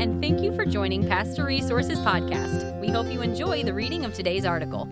and thank you for joining Pastor Resources Podcast. We hope you enjoy the reading of today's article.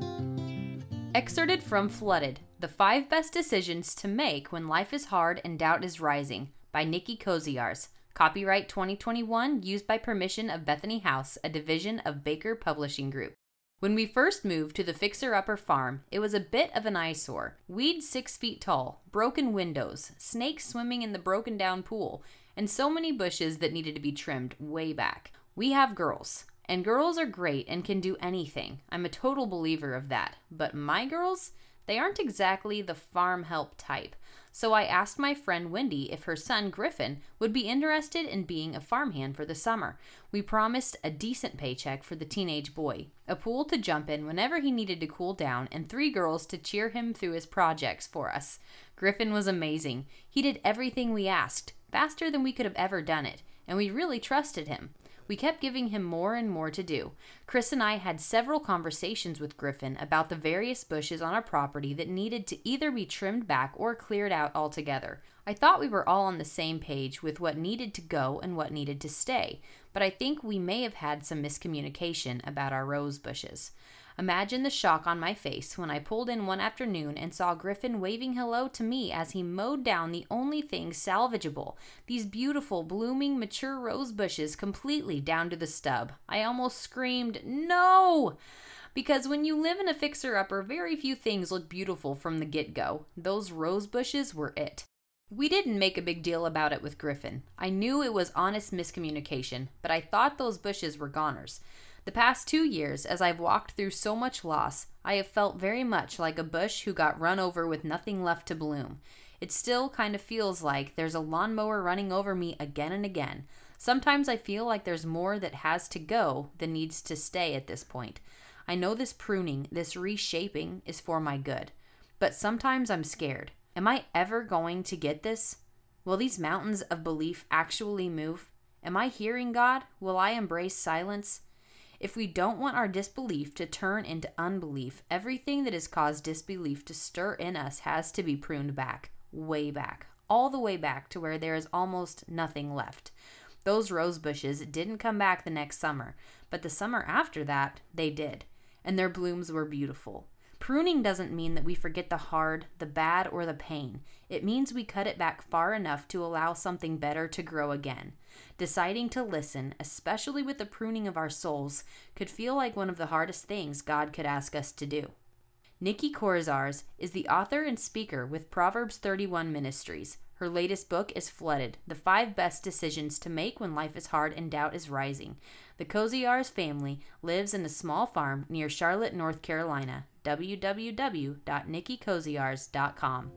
Excerpted from Flooded The Five Best Decisions to Make When Life is Hard and Doubt is Rising by Nikki Koziarz. Copyright 2021, used by permission of Bethany House, a division of Baker Publishing Group. When we first moved to the Fixer Upper farm, it was a bit of an eyesore. Weeds six feet tall, broken windows, snakes swimming in the broken down pool, and so many bushes that needed to be trimmed way back. We have girls, and girls are great and can do anything. I'm a total believer of that. But my girls, they aren't exactly the farm help type. So I asked my friend Wendy if her son Griffin would be interested in being a farmhand for the summer. We promised a decent paycheck for the teenage boy, a pool to jump in whenever he needed to cool down, and three girls to cheer him through his projects for us. Griffin was amazing. He did everything we asked, faster than we could have ever done it, and we really trusted him. We kept giving him more and more to do. Chris and I had several conversations with Griffin about the various bushes on our property that needed to either be trimmed back or cleared out altogether. I thought we were all on the same page with what needed to go and what needed to stay, but I think we may have had some miscommunication about our rose bushes. Imagine the shock on my face when I pulled in one afternoon and saw Griffin waving hello to me as he mowed down the only thing salvageable these beautiful, blooming, mature rose bushes completely down to the stub. I almost screamed, No! Because when you live in a fixer upper, very few things look beautiful from the get go. Those rose bushes were it. We didn't make a big deal about it with Griffin. I knew it was honest miscommunication, but I thought those bushes were goners. The past two years, as I've walked through so much loss, I have felt very much like a bush who got run over with nothing left to bloom. It still kind of feels like there's a lawnmower running over me again and again. Sometimes I feel like there's more that has to go than needs to stay at this point. I know this pruning, this reshaping is for my good. But sometimes I'm scared. Am I ever going to get this? Will these mountains of belief actually move? Am I hearing God? Will I embrace silence? If we don't want our disbelief to turn into unbelief, everything that has caused disbelief to stir in us has to be pruned back, way back, all the way back to where there is almost nothing left. Those rose bushes didn't come back the next summer, but the summer after that, they did, and their blooms were beautiful. Pruning doesn't mean that we forget the hard, the bad, or the pain. It means we cut it back far enough to allow something better to grow again. Deciding to listen, especially with the pruning of our souls, could feel like one of the hardest things God could ask us to do. Nikki Koziarz is the author and speaker with Proverbs 31 Ministries. Her latest book is Flooded The Five Best Decisions to Make When Life is Hard and Doubt is Rising. The Koziarz family lives in a small farm near Charlotte, North Carolina. www.nikkikoziarz.com.